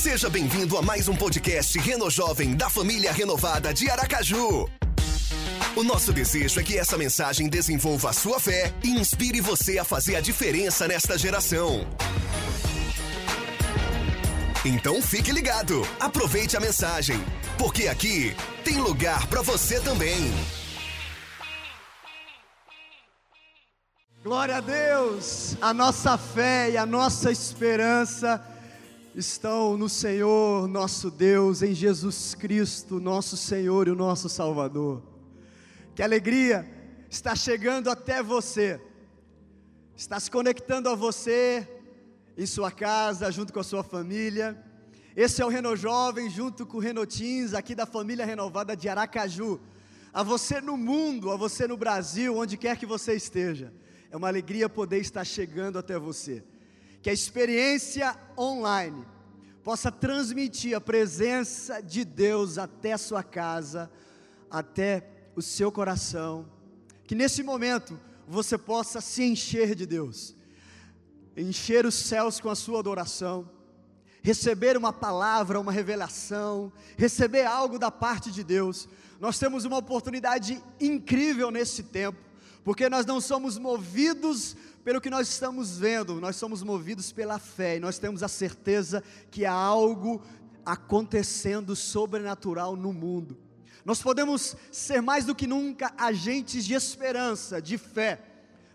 Seja bem-vindo a mais um podcast Reno Jovem da família renovada de Aracaju. O nosso desejo é que essa mensagem desenvolva a sua fé e inspire você a fazer a diferença nesta geração. Então fique ligado, aproveite a mensagem, porque aqui tem lugar para você também. Glória a Deus! A nossa fé e a nossa esperança estão no Senhor, nosso Deus, em Jesus Cristo, nosso Senhor e o nosso Salvador. Que alegria está chegando até você, está se conectando a você em sua casa, junto com a sua família. Esse é o Reno Jovem, junto com o Reno Teens, aqui da família renovada de Aracaju. A você no mundo, a você no Brasil, onde quer que você esteja. É uma alegria poder estar chegando até você. Que a experiência online possa transmitir a presença de Deus até sua casa, até o seu coração. Que nesse momento você possa se encher de Deus, encher os céus com a sua adoração, receber uma palavra, uma revelação, receber algo da parte de Deus. Nós temos uma oportunidade incrível nesse tempo porque nós não somos movidos pelo que nós estamos vendo, nós somos movidos pela fé, e nós temos a certeza que há algo acontecendo sobrenatural no mundo. Nós podemos ser mais do que nunca agentes de esperança, de fé.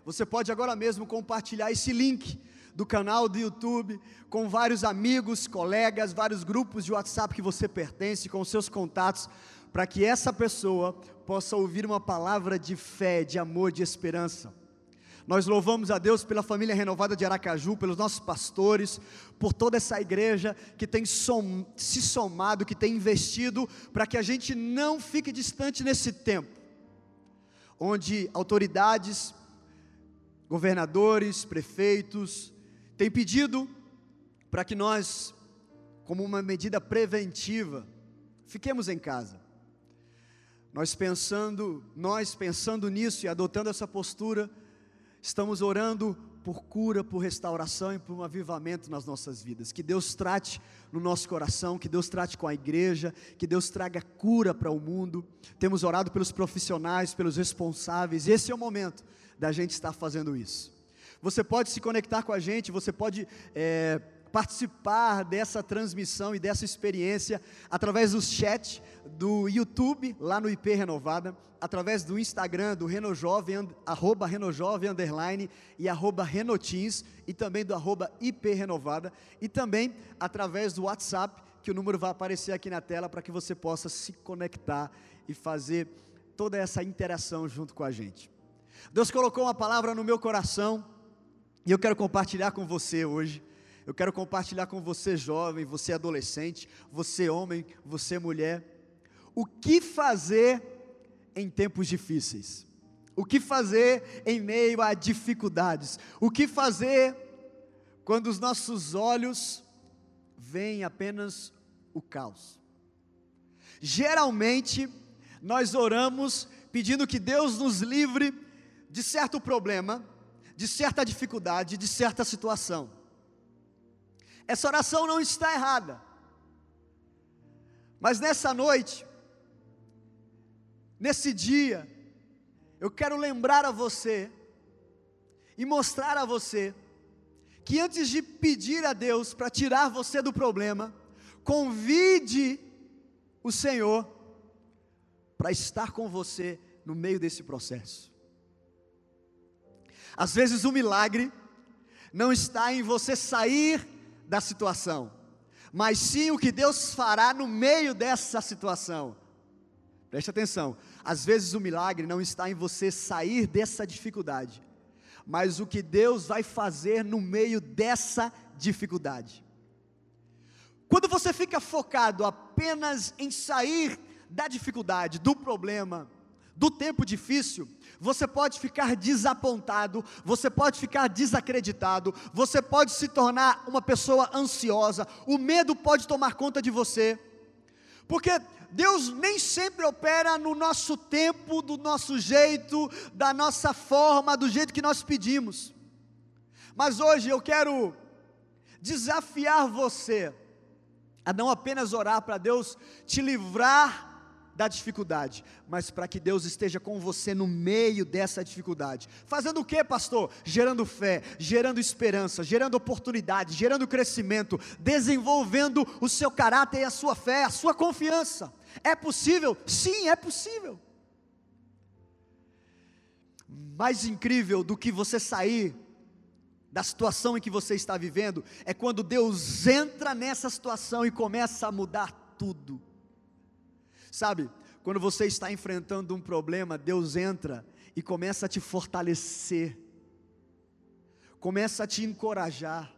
Você pode agora mesmo compartilhar esse link do canal do YouTube com vários amigos, colegas, vários grupos de WhatsApp que você pertence, com seus contatos, para que essa pessoa possa ouvir uma palavra de fé, de amor, de esperança. Nós louvamos a Deus pela família renovada de Aracaju, pelos nossos pastores, por toda essa igreja que tem som, se somado, que tem investido, para que a gente não fique distante nesse tempo, onde autoridades, governadores, prefeitos, têm pedido para que nós, como uma medida preventiva, fiquemos em casa. Nós pensando, nós pensando nisso e adotando essa postura, estamos orando por cura, por restauração e por um avivamento nas nossas vidas. Que Deus trate no nosso coração, que Deus trate com a igreja, que Deus traga cura para o mundo. Temos orado pelos profissionais, pelos responsáveis. Esse é o momento da gente estar fazendo isso. Você pode se conectar com a gente, você pode é, participar dessa transmissão e dessa experiência através do chat do YouTube, lá no IP Renovada, através do Instagram do Renojovem, arroba Renojovem, underline, e arroba Renotins, e também do arroba IP Renovada, e também através do WhatsApp, que o número vai aparecer aqui na tela para que você possa se conectar e fazer toda essa interação junto com a gente. Deus colocou uma palavra no meu coração, e eu quero compartilhar com você hoje. Eu quero compartilhar com você, jovem, você adolescente, você homem, você mulher, o que fazer em tempos difíceis. O que fazer em meio a dificuldades? O que fazer quando os nossos olhos veem apenas o caos? Geralmente, nós oramos pedindo que Deus nos livre de certo problema, de certa dificuldade, de certa situação. Essa oração não está errada. Mas nessa noite, nesse dia, eu quero lembrar a você e mostrar a você que antes de pedir a Deus para tirar você do problema, convide o Senhor para estar com você no meio desse processo. Às vezes o milagre não está em você sair da situação, mas sim o que Deus fará no meio dessa situação. Preste atenção, às vezes o milagre não está em você sair dessa dificuldade, mas o que Deus vai fazer no meio dessa dificuldade. Quando você fica focado apenas em sair da dificuldade, do problema, do tempo difícil, você pode ficar desapontado, você pode ficar desacreditado, você pode se tornar uma pessoa ansiosa, o medo pode tomar conta de você, porque Deus nem sempre opera no nosso tempo, do nosso jeito, da nossa forma, do jeito que nós pedimos. Mas hoje eu quero desafiar você a não apenas orar para Deus te livrar da dificuldade, mas para que Deus esteja com você no meio dessa dificuldade. Fazendo o que, pastor? Gerando fé, gerando esperança, gerando oportunidade, gerando crescimento, desenvolvendo o seu caráter e a sua fé, a sua confiança. É possível? Sim, é possível. Mais incrível do que você sair da situação em que você está vivendo é quando Deus entra nessa situação e começa a mudar tudo. Sabe, quando você está enfrentando um problema, Deus entra e começa a te fortalecer, começa a te encorajar,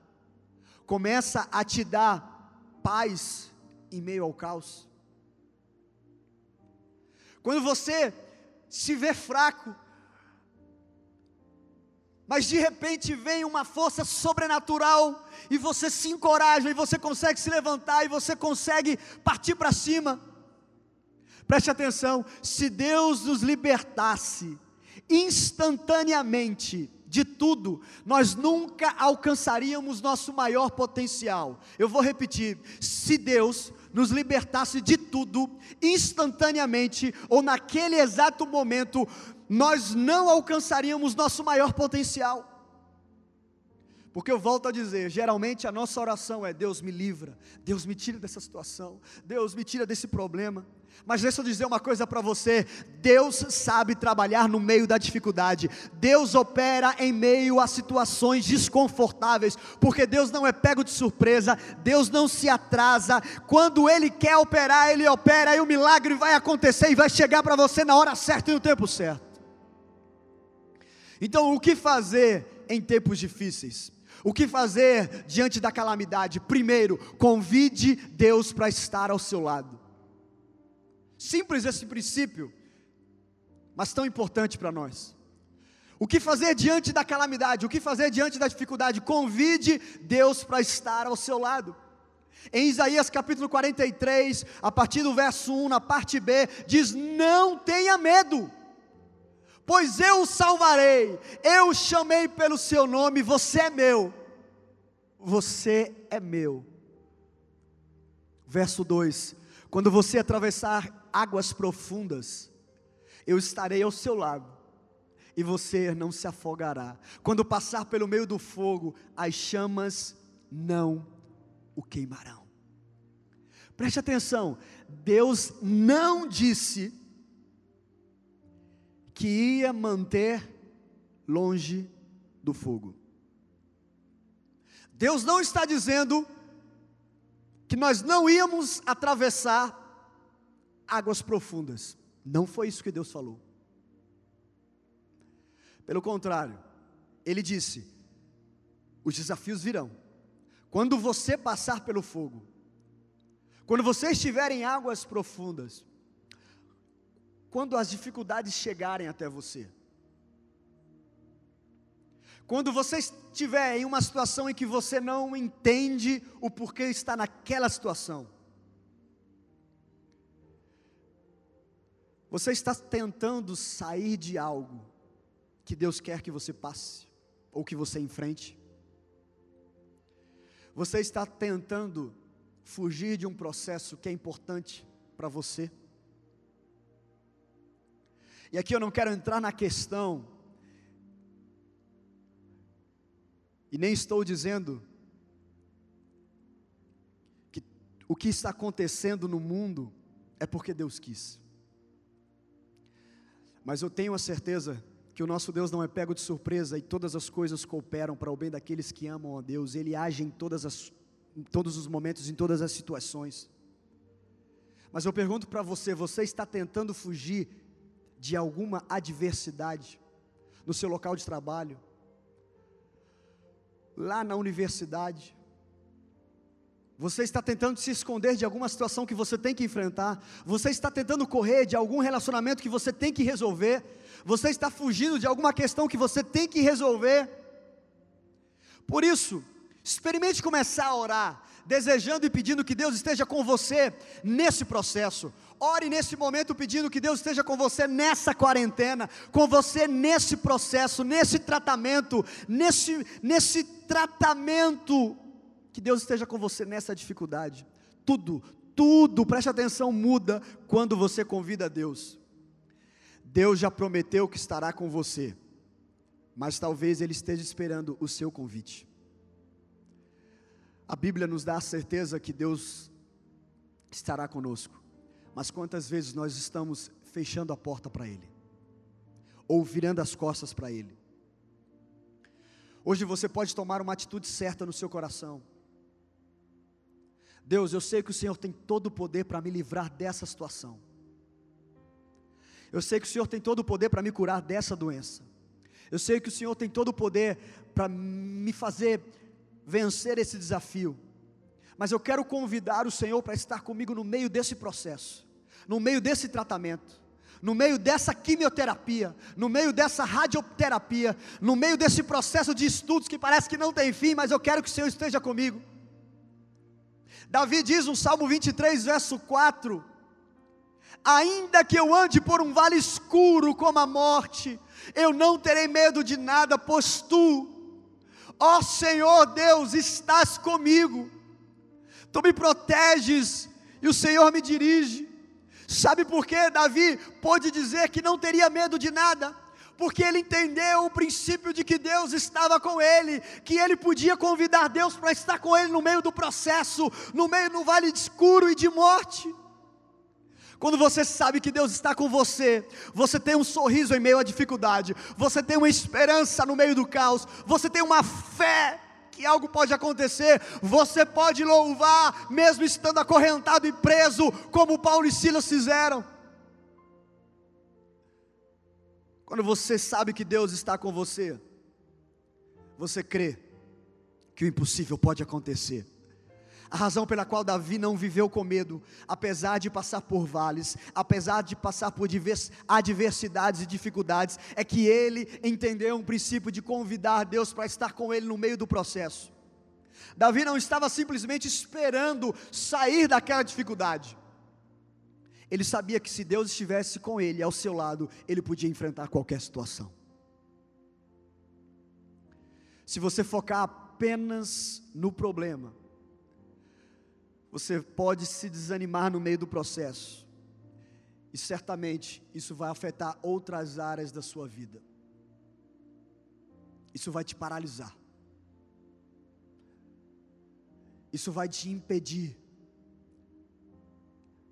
começa a te dar paz em meio ao caos. Quando você se vê fraco, mas de repente vem uma força sobrenatural e você se encoraja e você consegue se levantar e você consegue partir para cima. Preste atenção: se Deus nos libertasse instantaneamente de tudo, nós nunca alcançaríamos nosso maior potencial. Eu vou repetir: se Deus nos libertasse de tudo instantaneamente ou naquele exato momento, nós não alcançaríamos nosso maior potencial. Porque eu volto a dizer, geralmente a nossa oração é: Deus me livra, Deus me tira dessa situação, Deus me tira desse problema. Mas deixa eu dizer uma coisa para você: Deus sabe trabalhar no meio da dificuldade, Deus opera em meio a situações desconfortáveis, porque Deus não é pego de surpresa, Deus não se atrasa, quando Ele quer operar, Ele opera e o milagre vai acontecer e vai chegar para você na hora certa e no tempo certo. Então, o que fazer em tempos difíceis? O que fazer diante da calamidade? Primeiro, convide Deus para estar ao seu lado. Simples esse princípio, mas tão importante para nós. O que fazer diante da calamidade? O que fazer diante da dificuldade? Convide Deus para estar ao seu lado. Em Isaías capítulo 43, a partir do verso 1, na parte B, diz: Não tenha medo, pois eu o salvarei, eu o chamei pelo seu nome, você é meu, você é meu. Verso 2: Quando você atravessar águas profundas, eu estarei ao seu lado e você não se afogará. Quando passar pelo meio do fogo, as chamas não o queimarão. Preste atenção, Deus não disse que ia manter longe do fogo. Deus não está dizendo que nós não íamos atravessar águas profundas. Não foi isso que Deus falou. Pelo contrário, Ele disse: os desafios virão. Quando você passar pelo fogo, quando você estiver em águas profundas, quando as dificuldades chegarem até você, quando você estiver em uma situação em que você não entende o porquê está naquela situação, Você está tentando sair de algo que Deus quer que você passe ou que você enfrente? Você está tentando fugir de um processo que é importante para você? E aqui eu não quero entrar na questão, e nem estou dizendo que o que está acontecendo no mundo é porque Deus quis. Mas eu tenho a certeza que o nosso Deus não é pego de surpresa e todas as coisas cooperam para o bem daqueles que amam a Deus. Ele age em, todas as, em todos os momentos, em todas as situações. Mas eu pergunto para você: você está tentando fugir de alguma adversidade no seu local de trabalho, lá na universidade, você está tentando se esconder de alguma situação que você tem que enfrentar. Você está tentando correr de algum relacionamento que você tem que resolver. Você está fugindo de alguma questão que você tem que resolver. Por isso, experimente começar a orar, desejando e pedindo que Deus esteja com você nesse processo. Ore nesse momento pedindo que Deus esteja com você nessa quarentena, com você nesse processo, nesse tratamento, nesse, nesse tratamento Que Deus esteja com você nessa dificuldade. Tudo, tudo, preste atenção, muda quando você convida Deus. Deus já prometeu que estará com você, mas talvez Ele esteja esperando o seu convite. A Bíblia nos dá a certeza que Deus estará conosco, mas quantas vezes nós estamos fechando a porta para Ele, ou virando as costas para Ele? Hoje você pode tomar uma atitude certa no seu coração. Deus, eu sei que o Senhor tem todo o poder para me livrar dessa situação. Eu sei que o Senhor tem todo o poder para me curar dessa doença. Eu sei que o Senhor tem todo o poder para me fazer vencer esse desafio. Mas eu quero convidar o Senhor para estar comigo no meio desse processo, no meio desse tratamento, no meio dessa quimioterapia, no meio dessa radioterapia, no meio desse processo de estudos que parece que não tem fim, mas eu quero que o Senhor esteja comigo. Davi diz no Salmo 23, verso 4: Ainda que eu ande por um vale escuro como a morte, eu não terei medo de nada, pois tu, ó Senhor Deus, estás comigo. Tu me proteges e o Senhor me dirige. Sabe por que Davi pôde dizer que não teria medo de nada? Porque ele entendeu o princípio de que Deus estava com ele, que ele podia convidar Deus para estar com ele no meio do processo, no meio do vale escuro e de morte. Quando você sabe que Deus está com você, você tem um sorriso em meio à dificuldade, você tem uma esperança no meio do caos, você tem uma fé que algo pode acontecer, você pode louvar, mesmo estando acorrentado e preso, como Paulo e Silas fizeram. Quando você sabe que Deus está com você, você crê que o impossível pode acontecer. A razão pela qual Davi não viveu com medo, apesar de passar por vales, apesar de passar por adversidades e dificuldades, é que ele entendeu um princípio de convidar Deus para estar com ele no meio do processo. Davi não estava simplesmente esperando sair daquela dificuldade. Ele sabia que se Deus estivesse com ele, ao seu lado, ele podia enfrentar qualquer situação. Se você focar apenas no problema, você pode se desanimar no meio do processo. E certamente isso vai afetar outras áreas da sua vida. Isso vai te paralisar. Isso vai te impedir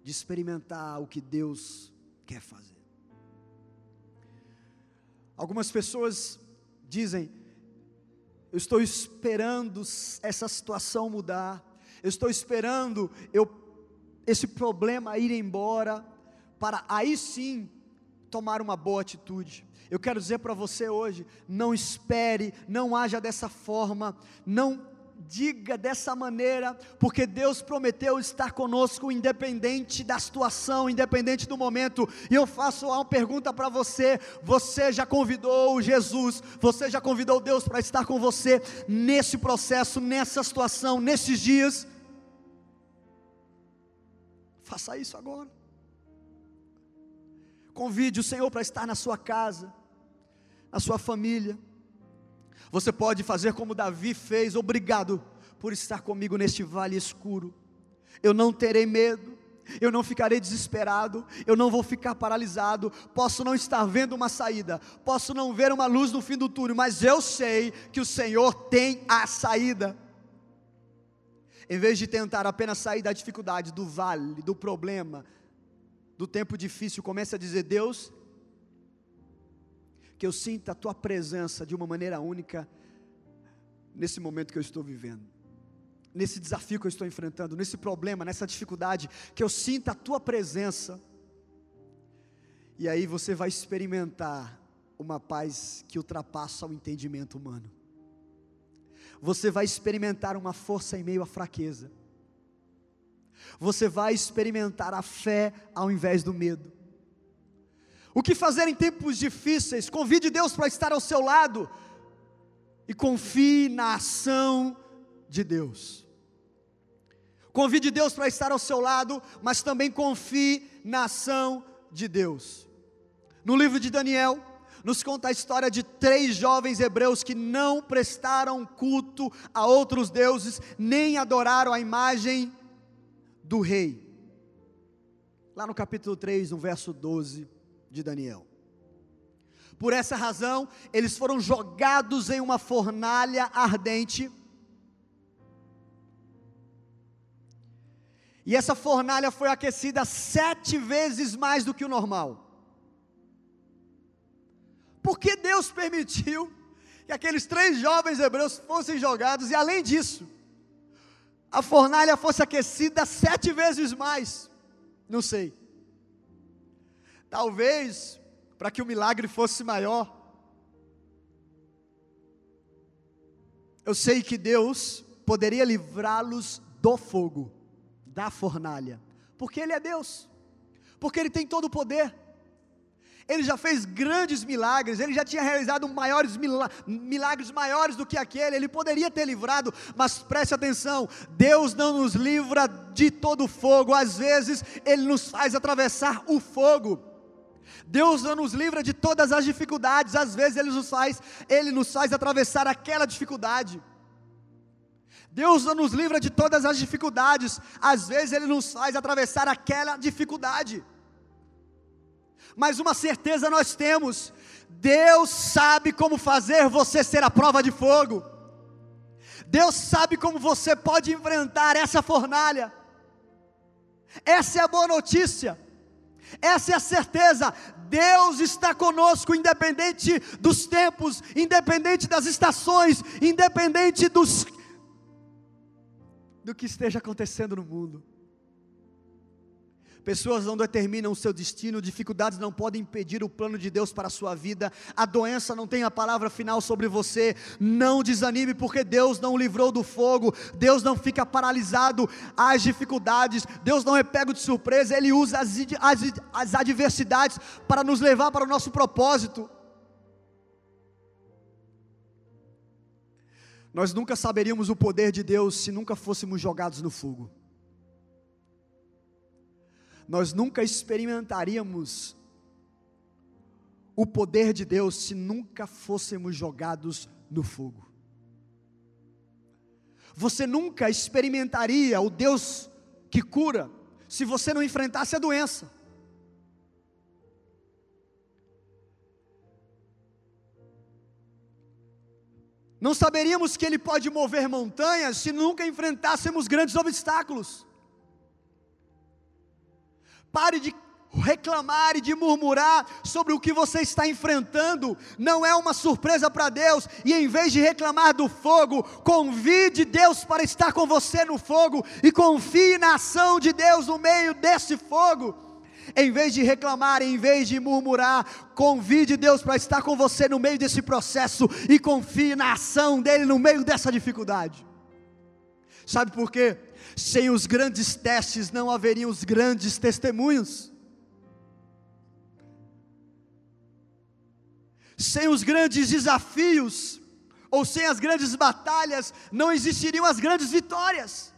de experimentar o que Deus quer fazer. Algumas pessoas dizem: Eu estou esperando essa situação mudar, eu estou esperando eu, esse problema ir embora, para aí sim tomar uma boa atitude. Eu quero dizer para você hoje: não espere, não haja dessa forma, não diga dessa maneira, porque Deus prometeu estar conosco, independente da situação, independente do momento. E eu faço uma pergunta para você: você já convidou Jesus, você já convidou Deus para estar com você nesse processo, nessa situação, nesses dias? Faça isso agora. Convide o Senhor para estar na sua casa, na sua família. Você pode fazer como Davi fez, obrigado por estar comigo neste vale escuro. Eu não terei medo, eu não ficarei desesperado, eu não vou ficar paralisado. Posso não estar vendo uma saída, posso não ver uma luz no fim do túnel, mas eu sei que o Senhor tem a saída. Em vez de tentar apenas sair da dificuldade, do vale, do problema, do tempo difícil, comece a dizer: Deus, que eu sinta a tua presença de uma maneira única nesse momento que eu estou vivendo, nesse desafio que eu estou enfrentando, nesse problema, nessa dificuldade, que eu sinta a tua presença. E aí você vai experimentar uma paz que ultrapassa o entendimento humano você vai experimentar uma força em meio à fraqueza. Você vai experimentar a fé ao invés do medo. O que fazer em tempos difíceis? Convide Deus para estar ao seu lado e confie na ação de Deus. Convide Deus para estar ao seu lado, mas também confie na ação de Deus. No livro de Daniel, nos conta a história de três jovens hebreus que não prestaram culto a outros deuses, nem adoraram a imagem do rei. Lá no capítulo 3, no verso 12 de Daniel. Por essa razão, eles foram jogados em uma fornalha ardente. E essa fornalha foi aquecida sete vezes mais do que o normal. Porque Deus permitiu que aqueles três jovens hebreus fossem jogados, e além disso, a fornalha fosse aquecida sete vezes mais. Não sei. Talvez para que o milagre fosse maior. Eu sei que Deus poderia livrá-los do fogo, da fornalha, porque Ele é Deus, porque Ele tem todo o poder. Ele já fez grandes milagres, ele já tinha realizado maiores milagres maiores do que aquele, ele poderia ter livrado, mas preste atenção: Deus não nos livra de todo fogo, às vezes ele nos faz atravessar o fogo. Deus não nos livra de todas as dificuldades, às vezes ele nos faz, ele nos faz atravessar aquela dificuldade. Deus não nos livra de todas as dificuldades, às vezes ele nos faz atravessar aquela dificuldade mas uma certeza nós temos: Deus sabe como fazer você ser a prova de fogo. Deus sabe como você pode enfrentar essa fornalha. Essa é a boa notícia. Essa é a certeza. Deus está conosco, independente dos tempos, independente das estações, independente dos do que esteja acontecendo no mundo. Pessoas não determinam o seu destino, dificuldades não podem impedir o plano de Deus para a sua vida, a doença não tem a palavra final sobre você. Não desanime, porque Deus não o livrou do fogo, Deus não fica paralisado às dificuldades, Deus não é pego de surpresa, Ele usa as, as, as adversidades para nos levar para o nosso propósito. Nós nunca saberíamos o poder de Deus se nunca fôssemos jogados no fogo nós nunca experimentaríamos o poder de Deus se nunca fôssemos jogados no fogo. Você nunca experimentaria o Deus que cura se você não enfrentasse a doença. Não saberíamos que Ele pode mover montanhas se nunca enfrentássemos grandes obstáculos. Pare de reclamar e de murmurar sobre o que você está enfrentando, não é uma surpresa para Deus, e em vez de reclamar do fogo, convide Deus para estar com você no fogo e confie na ação de Deus no meio desse fogo. Em vez de reclamar, em vez de murmurar, convide Deus para estar com você no meio desse processo e confie na ação dele no meio dessa dificuldade. Sabe por quê? Sem os grandes testes não haveriam os grandes testemunhos. Sem os grandes desafios, ou sem as grandes batalhas, não existiriam as grandes vitórias.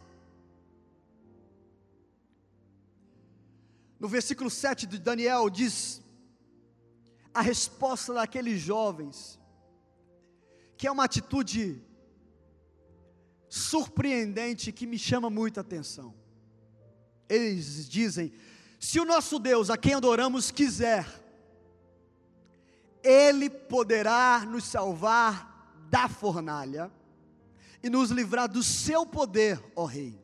No versículo 7 de Daniel diz a resposta daqueles jovens, que é uma atitude surpreendente que me chama muita atenção. Eles dizem: se o nosso Deus, a quem adoramos, quiser, Ele poderá nos salvar da fornalha e nos livrar do seu poder, ó Rei.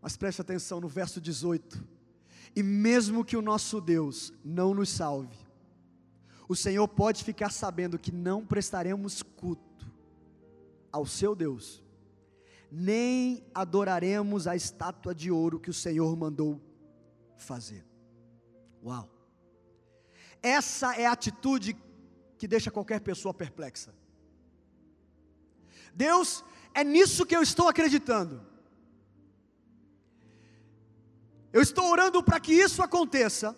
Mas preste atenção no verso 18: e mesmo que o nosso Deus não nos salve, o Senhor pode ficar sabendo que não prestaremos culto ao seu Deus, nem adoraremos a estátua de ouro que o Senhor mandou fazer. Uau! Essa é a atitude que deixa qualquer pessoa perplexa. Deus, é nisso que eu estou acreditando. Eu estou orando para que isso aconteça,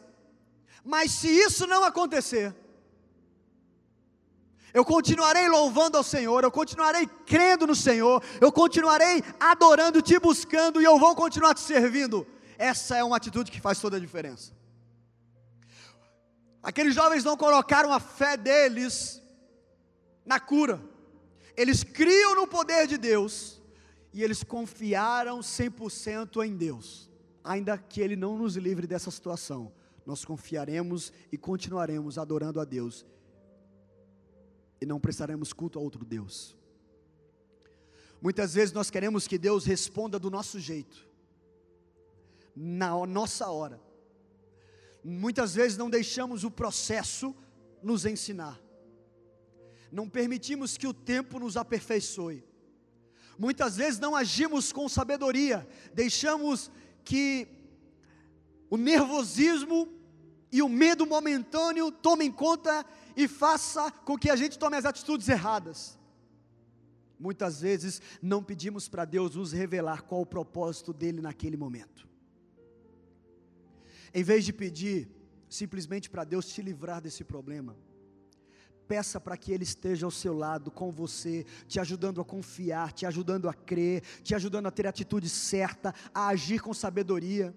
mas se isso não acontecer, eu continuarei louvando ao Senhor, eu continuarei crendo no Senhor, eu continuarei adorando, te buscando e eu vou continuar te servindo. Essa é uma atitude que faz toda a diferença. Aqueles jovens não colocaram a fé deles na cura, eles criam no poder de Deus e eles confiaram 100% em Deus, ainda que Ele não nos livre dessa situação, nós confiaremos e continuaremos adorando a Deus e não prestaremos culto a outro Deus. Muitas vezes nós queremos que Deus responda do nosso jeito, na nossa hora. Muitas vezes não deixamos o processo nos ensinar, não permitimos que o tempo nos aperfeiçoe. Muitas vezes não agimos com sabedoria, deixamos que o nervosismo e o medo momentâneo tomem conta e faça com que a gente tome as atitudes erradas. Muitas vezes não pedimos para Deus nos revelar qual o propósito dele naquele momento. Em vez de pedir simplesmente para Deus te livrar desse problema, peça para que Ele esteja ao seu lado, com você, te ajudando a confiar, te ajudando a crer, te ajudando a ter a atitude certa, a agir com sabedoria.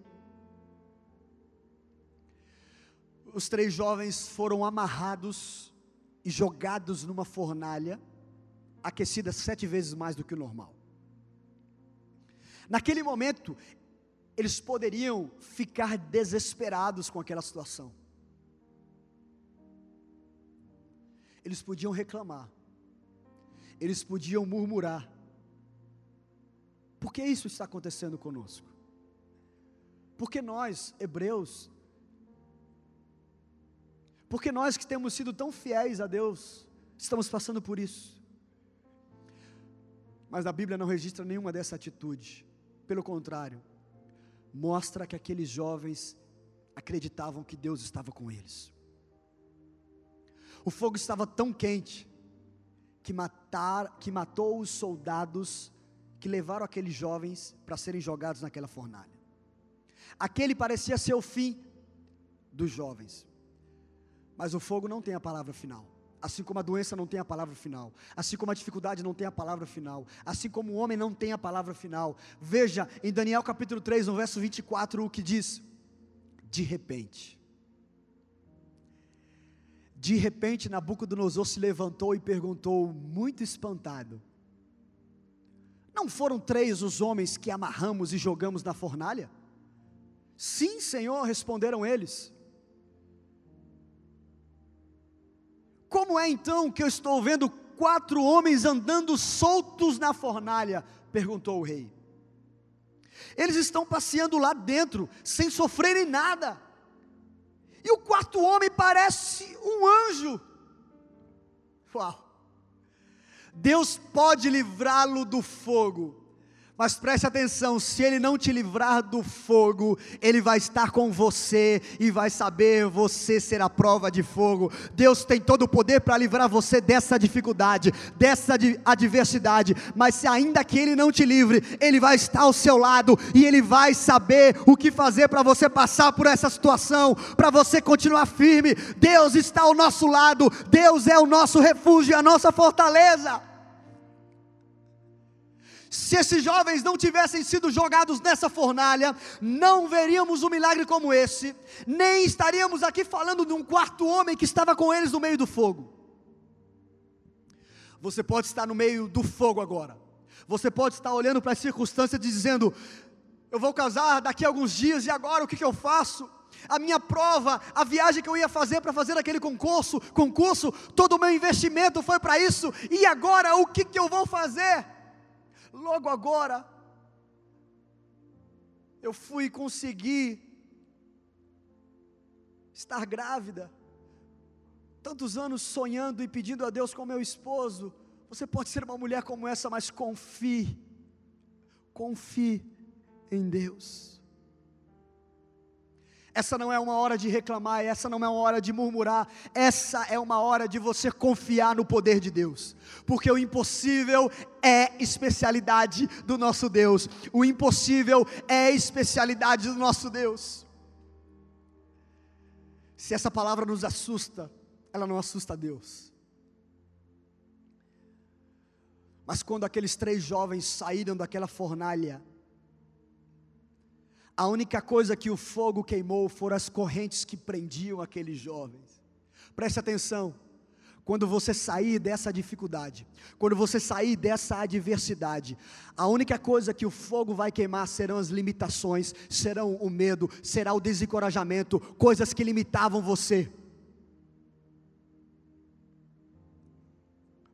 Os três jovens foram amarrados e jogados numa fornalha, aquecida sete vezes mais do que o normal. Naquele momento, eles poderiam ficar desesperados com aquela situação. Eles podiam reclamar, eles podiam murmurar. Por que isso está acontecendo conosco? Porque nós, hebreus, porque nós que temos sido tão fiéis a Deus, estamos passando por isso. Mas a Bíblia não registra nenhuma dessa atitude. Pelo contrário, mostra que aqueles jovens acreditavam que Deus estava com eles. O fogo estava tão quente que, matar, que matou os soldados que levaram aqueles jovens para serem jogados naquela fornalha. Aquele parecia ser o fim dos jovens. Mas o fogo não tem a palavra final. Assim como a doença não tem a palavra final, assim como a dificuldade não tem a palavra final, assim como o homem não tem a palavra final. Veja em Daniel capítulo 3, no verso 24, o que diz: De repente, de repente Nabucodonosor se levantou e perguntou, muito espantado: Não foram três os homens que amarramos e jogamos na fornalha? Sim, Senhor, responderam eles. Como é então que eu estou vendo quatro homens andando soltos na fornalha? perguntou o rei. Eles estão passeando lá dentro, sem sofrerem nada. E o quarto homem parece um anjo. Uau! Deus pode livrá-lo do fogo mas preste atenção: se ele não te livrar do fogo, ele vai estar com você e vai saber você ser a prova de fogo. Deus tem todo o poder para livrar você dessa dificuldade, dessa adversidade, mas se ainda que ele não te livre, ele vai estar ao seu lado e ele vai saber o que fazer para você passar por essa situação, para você continuar firme. Deus está ao nosso lado, Deus é o nosso refúgio, a nossa fortaleza. Se esses jovens não tivessem sido jogados nessa fornalha, não veríamos um milagre como esse, nem estaríamos aqui falando de um quarto homem que estava com eles no meio do fogo. Você pode estar no meio do fogo agora, você pode estar olhando para as circunstâncias dizendo: Eu vou casar daqui a alguns dias e agora o que, que eu faço? a minha prova, a viagem que eu ia fazer para fazer aquele concurso, concurso, todo o meu investimento foi para isso, e agora o que, que eu vou fazer? Logo agora, eu fui conseguir estar grávida, tantos anos sonhando e pedindo a Deus com meu esposo. Você pode ser uma mulher como essa, mas confie, confie em Deus. Essa não é uma hora de reclamar, essa não é uma hora de murmurar, essa é uma hora de você confiar no poder de Deus, porque o impossível é especialidade do nosso Deus, o impossível é especialidade do nosso Deus. Se essa palavra nos assusta, ela não assusta Deus. Mas quando aqueles três jovens saíram daquela fornalha, A única coisa que o fogo queimou foram as correntes que prendiam aqueles jovens. Preste atenção. Quando você sair dessa dificuldade, quando você sair dessa adversidade, a única coisa que o fogo vai queimar serão as limitações, serão o medo, será o desencorajamento, coisas que limitavam você.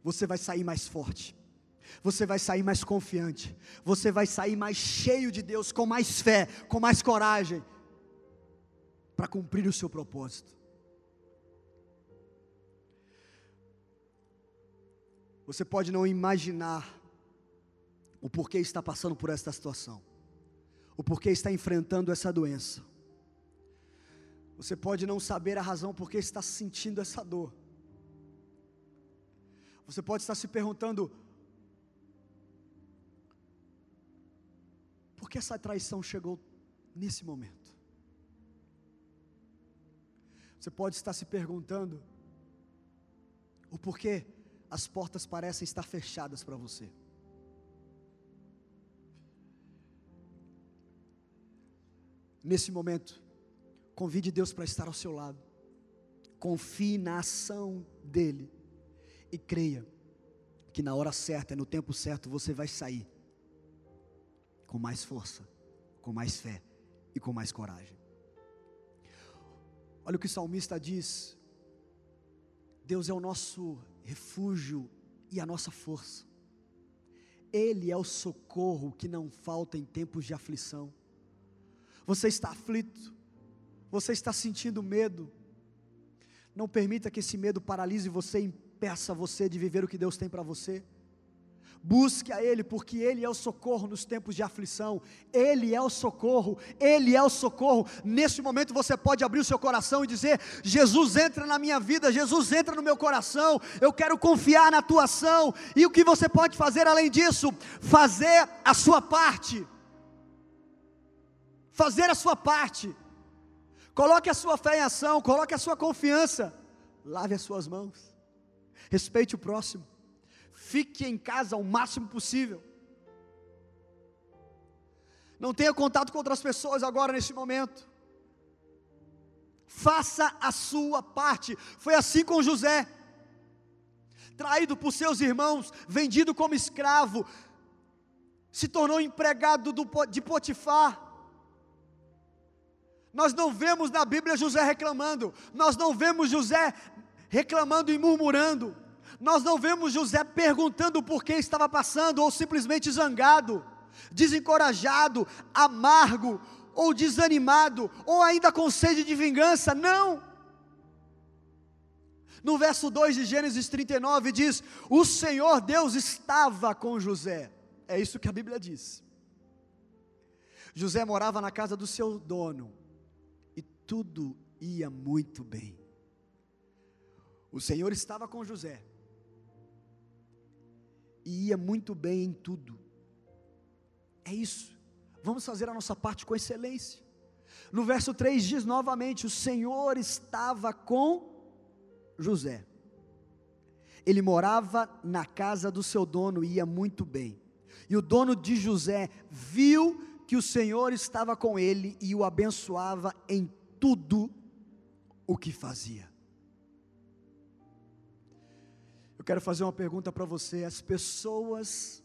Você vai sair mais forte, você vai sair mais confiante, você vai sair mais cheio de Deus, com mais fé, com mais coragem, para cumprir o seu propósito. Você pode não imaginar o porquê está passando por esta situação, o porquê está enfrentando essa doença. Você pode não saber a razão por que está sentindo essa dor. Você pode estar se perguntando: por que essa traição chegou nesse momento? Você pode estar se perguntando o porquê as portas parecem estar fechadas para você. Nesse momento, convide Deus para estar ao seu lado. Confie na ação dEle. E creia que na hora certa, no tempo certo, você vai sair com mais força, com mais fé e com mais coragem. Olha o que o salmista diz: Deus é o nosso refúgio e a nossa força. Ele é o socorro que não falta em tempos de aflição. Você está aflito, você está sentindo medo. Não permita que esse medo paralise você, impeça você de viver o que Deus tem para você. Busque a Ele, porque Ele é o socorro nos tempos de aflição. Ele é o socorro, Ele é o socorro. Nesse momento você pode abrir o seu coração e dizer: Jesus entra na minha vida, Jesus entra no meu coração. Eu quero confiar na tua ação. E o que você pode fazer além disso? Fazer a sua parte. Fazer a sua parte. Coloque a sua fé em ação, coloque a sua confiança. Lave as suas mãos. Respeite o próximo Fique em casa o máximo possível. Não tenha contato com outras pessoas agora nesse momento. Faça a sua parte. Foi assim com José. Traído por seus irmãos, vendido como escravo, se tornou empregado do, de Potifar. Nós não vemos na Bíblia José reclamando, nós não vemos José reclamando e murmurando. Nós não vemos José perguntando por que estava passando, ou simplesmente zangado, desencorajado, amargo, ou desanimado, ou ainda com sede de vingança. Não. No verso 2 de Gênesis 39 diz: O Senhor Deus estava com José. É isso que a Bíblia diz. José morava na casa do seu dono e tudo ia muito bem. O Senhor estava com José e ia muito bem em tudo. É isso. Vamos fazer a nossa parte com excelência. No verso 3 diz novamente: O Senhor estava com José. Ele morava na casa do seu dono e ia muito bem. E o dono de José viu que o Senhor estava com ele e o abençoava em tudo o que fazia. Eu quero fazer uma pergunta para você: as pessoas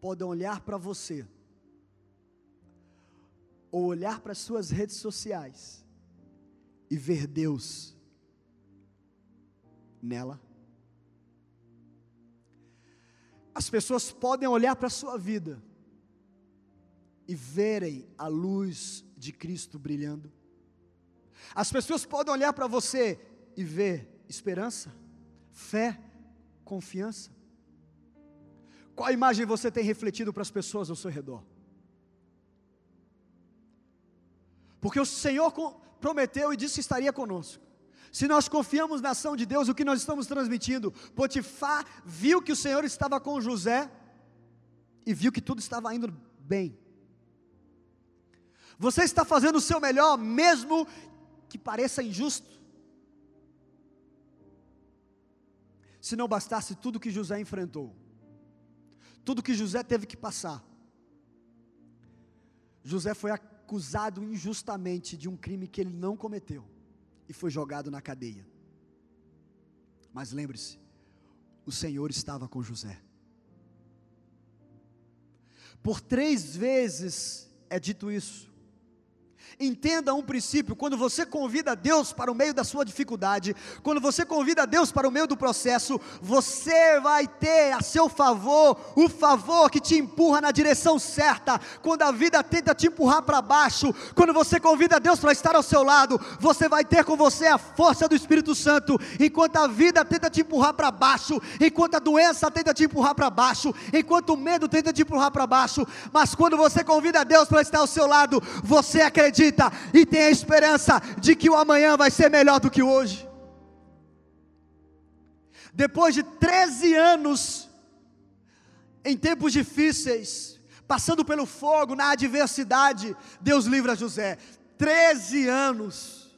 podem olhar para você, ou olhar para as suas redes sociais, e ver Deus nela? As pessoas podem olhar para a sua vida e verem a luz de Cristo brilhando. As pessoas podem olhar para você e ver esperança, fé, confiança? Qual imagem você tem refletido para as pessoas ao seu redor? Porque o Senhor prometeu e disse que estaria conosco. Se nós confiamos na ação de Deus, o que nós estamos transmitindo? Potifar viu que o Senhor estava com José e viu que tudo estava indo bem. Você está fazendo o seu melhor, mesmo que pareça injusto. Se não bastasse tudo que José enfrentou, tudo que José teve que passar. José foi acusado injustamente de um crime que ele não cometeu e foi jogado na cadeia. Mas lembre-se, o Senhor estava com José. Por três vezes é dito isso. Entenda um princípio: quando você convida Deus para o meio da sua dificuldade, quando você convida Deus para o meio do processo, você vai ter a seu favor o favor que te empurra na direção certa. Quando a vida tenta te empurrar para baixo, quando você convida Deus para estar ao seu lado, você vai ter com você a força do Espírito Santo. Enquanto a vida tenta te empurrar para baixo, enquanto a doença tenta te empurrar para baixo, enquanto o medo tenta te empurrar para baixo, mas quando você convida Deus para estar ao seu lado, você acredita acredita e tem a esperança de que o amanhã vai ser melhor do que hoje. Depois de 13 anos, em tempos difíceis, passando pelo fogo, na adversidade, Deus livra José. 13 anos.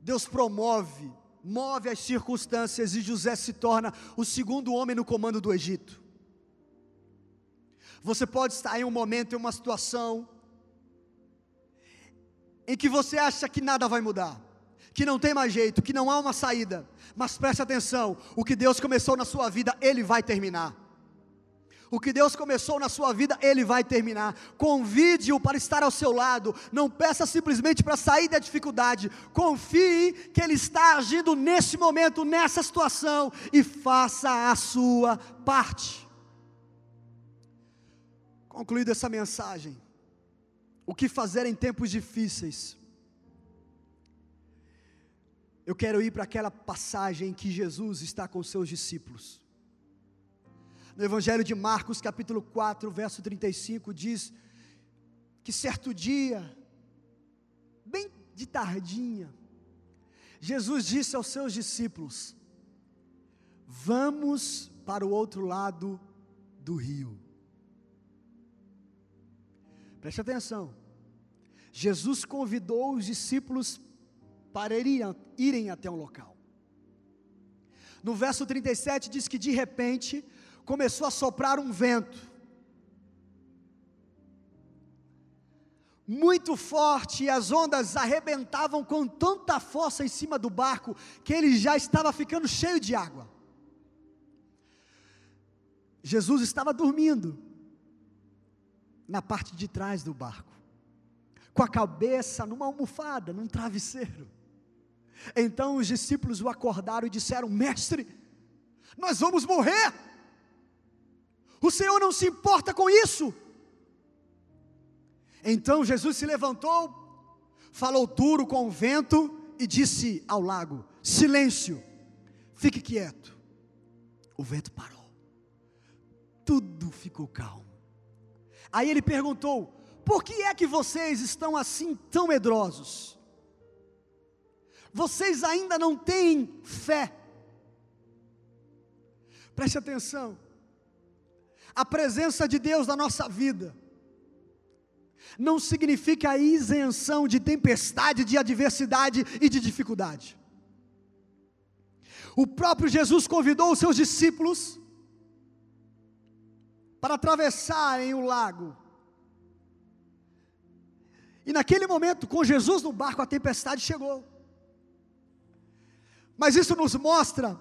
Deus promove, move as circunstâncias e José se torna o segundo homem no comando do Egito. Você pode estar em um momento, em uma situação, em que você acha que nada vai mudar, que não tem mais jeito, que não há uma saída, mas preste atenção: o que Deus começou na sua vida, Ele vai terminar. O que Deus começou na sua vida, Ele vai terminar. Convide-o para estar ao seu lado. Não peça simplesmente para sair da dificuldade. Confie que Ele está agindo nesse momento, nessa situação, e faça a sua parte. Concluída essa mensagem, o que fazer em tempos difíceis? Eu quero ir para aquela passagem em que Jesus está com seus discípulos. No Evangelho de Marcos, capítulo 4, verso 35, diz que certo dia, bem de tardinha, Jesus disse aos seus discípulos: Vamos para o outro lado do rio. Preste atenção. Jesus convidou os discípulos para irem, até um local. No verso 37 diz que de repente começou a soprar um vento. Muito forte, e as ondas arrebentavam com tanta força em cima do barco que ele já estava ficando cheio de água. Jesus estava dormindo na parte de trás do barco, com a cabeça numa almofada, num travesseiro. Então os discípulos o acordaram e disseram: Mestre, nós vamos morrer. O Senhor não se importa com isso. Então Jesus se levantou, falou duro com o vento e disse ao lago: Silêncio, fique quieto. O vento parou, tudo ficou calmo. Aí ele perguntou: Por que é que vocês estão assim tão medrosos? Vocês ainda não têm fé. Preste atenção. A presença de Deus na nossa vida não significa a isenção de tempestade, de adversidade e de dificuldade. O próprio Jesus convidou os seus discípulos para atravessarem o lago. E naquele momento, com Jesus no barco, a tempestade chegou. Mas isso nos mostra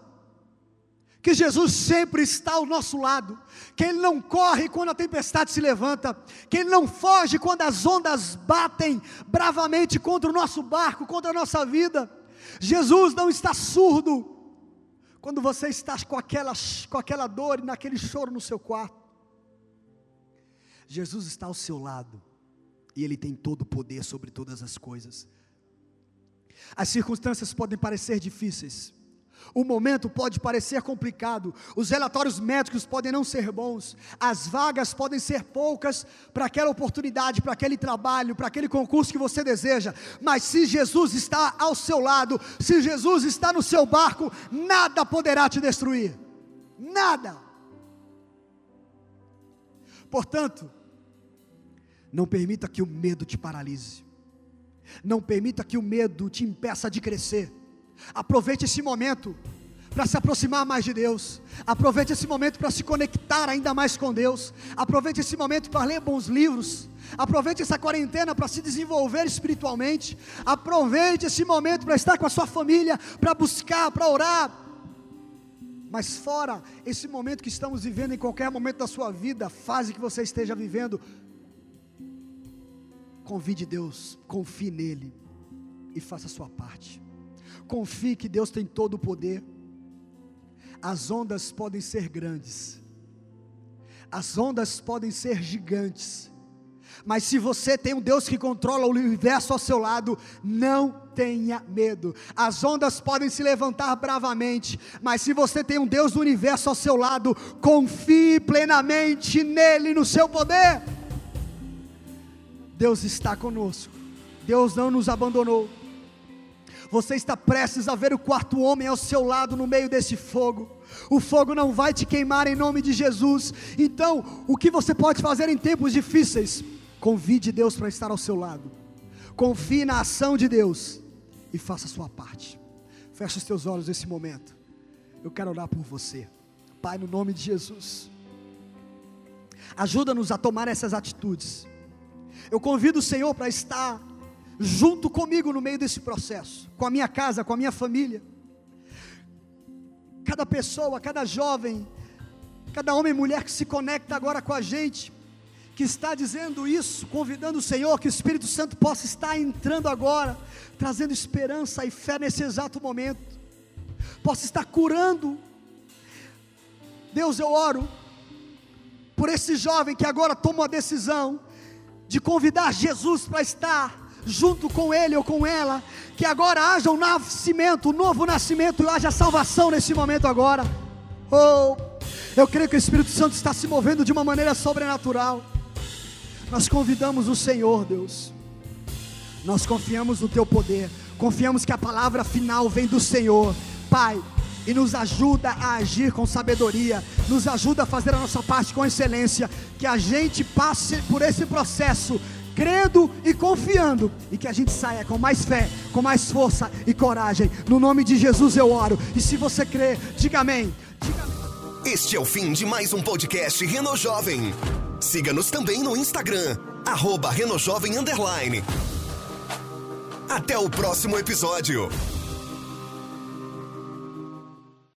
que Jesus sempre está ao nosso lado, que Ele não corre quando a tempestade se levanta, que Ele não foge quando as ondas batem bravamente contra o nosso barco, contra a nossa vida. Jesus não está surdo quando você está com aquela, com aquela dor e naquele choro no seu quarto. Jesus está ao seu lado e Ele tem todo o poder sobre todas as coisas. As circunstâncias podem parecer difíceis, o momento pode parecer complicado, os relatórios médicos podem não ser bons, as vagas podem ser poucas para aquela oportunidade, para aquele trabalho, para aquele concurso que você deseja, mas se Jesus está ao seu lado, se Jesus está no seu barco, nada poderá te destruir, nada. Portanto, não permita que o medo te paralise. Não permita que o medo te impeça de crescer. Aproveite esse momento para se aproximar mais de Deus. Aproveite esse momento para se conectar ainda mais com Deus. Aproveite esse momento para ler bons livros. Aproveite essa quarentena para se desenvolver espiritualmente. Aproveite esse momento para estar com a sua família, para buscar, para orar. Mas fora esse momento que estamos vivendo em qualquer momento da sua vida, fase que você esteja vivendo, convide Deus, confie nele e faça a sua parte. Confie que Deus tem todo o poder. As ondas podem ser grandes, as ondas podem ser gigantes, mas se você tem um Deus que controla o universo ao seu lado, não tenha medo. As ondas podem se levantar bravamente, mas se você tem um Deus do universo ao seu lado, confie plenamente nele, no seu poder. Deus está conosco, Deus não nos abandonou. Você está prestes a ver o quarto homem ao seu lado no meio desse fogo. O fogo não vai te queimar em nome de Jesus. Então, o que você pode fazer em tempos difíceis? Convide Deus para estar ao seu lado. Confie na ação de Deus e faça a sua parte. Feche os teus olhos nesse momento. Eu quero orar por você. Pai, no nome de Jesus. Ajuda-nos a tomar essas atitudes. Eu convido o Senhor para estar junto comigo no meio desse processo, com a minha casa, com a minha família. Cada pessoa, cada jovem, cada homem e mulher que se conecta agora com a gente, que está dizendo isso, convidando o Senhor, que o Espírito Santo possa estar entrando agora, trazendo esperança e fé nesse exato momento, possa estar curando. Deus, eu oro por esse jovem que agora toma a decisão de convidar Jesus para estar junto com ele ou com ela, que agora haja um nascimento, um novo nascimento, e haja salvação nesse momento agora. Oh, eu creio que o Espírito Santo está se movendo de uma maneira sobrenatural. Nós convidamos o Senhor, Deus. Nós confiamos no teu poder, confiamos que a palavra final vem do Senhor. Pai, e nos ajuda a agir com sabedoria, nos ajuda a fazer a nossa parte com excelência, que a gente passe por esse processo crendo e confiando, e que a gente saia com mais fé, com mais força e coragem. No nome de Jesus eu oro. E se você crê, diga amém. Diga amém. Este é o fim de mais um podcast Reno Jovem. Siga-nos também no Instagram, arroba Underline. Até o próximo episódio.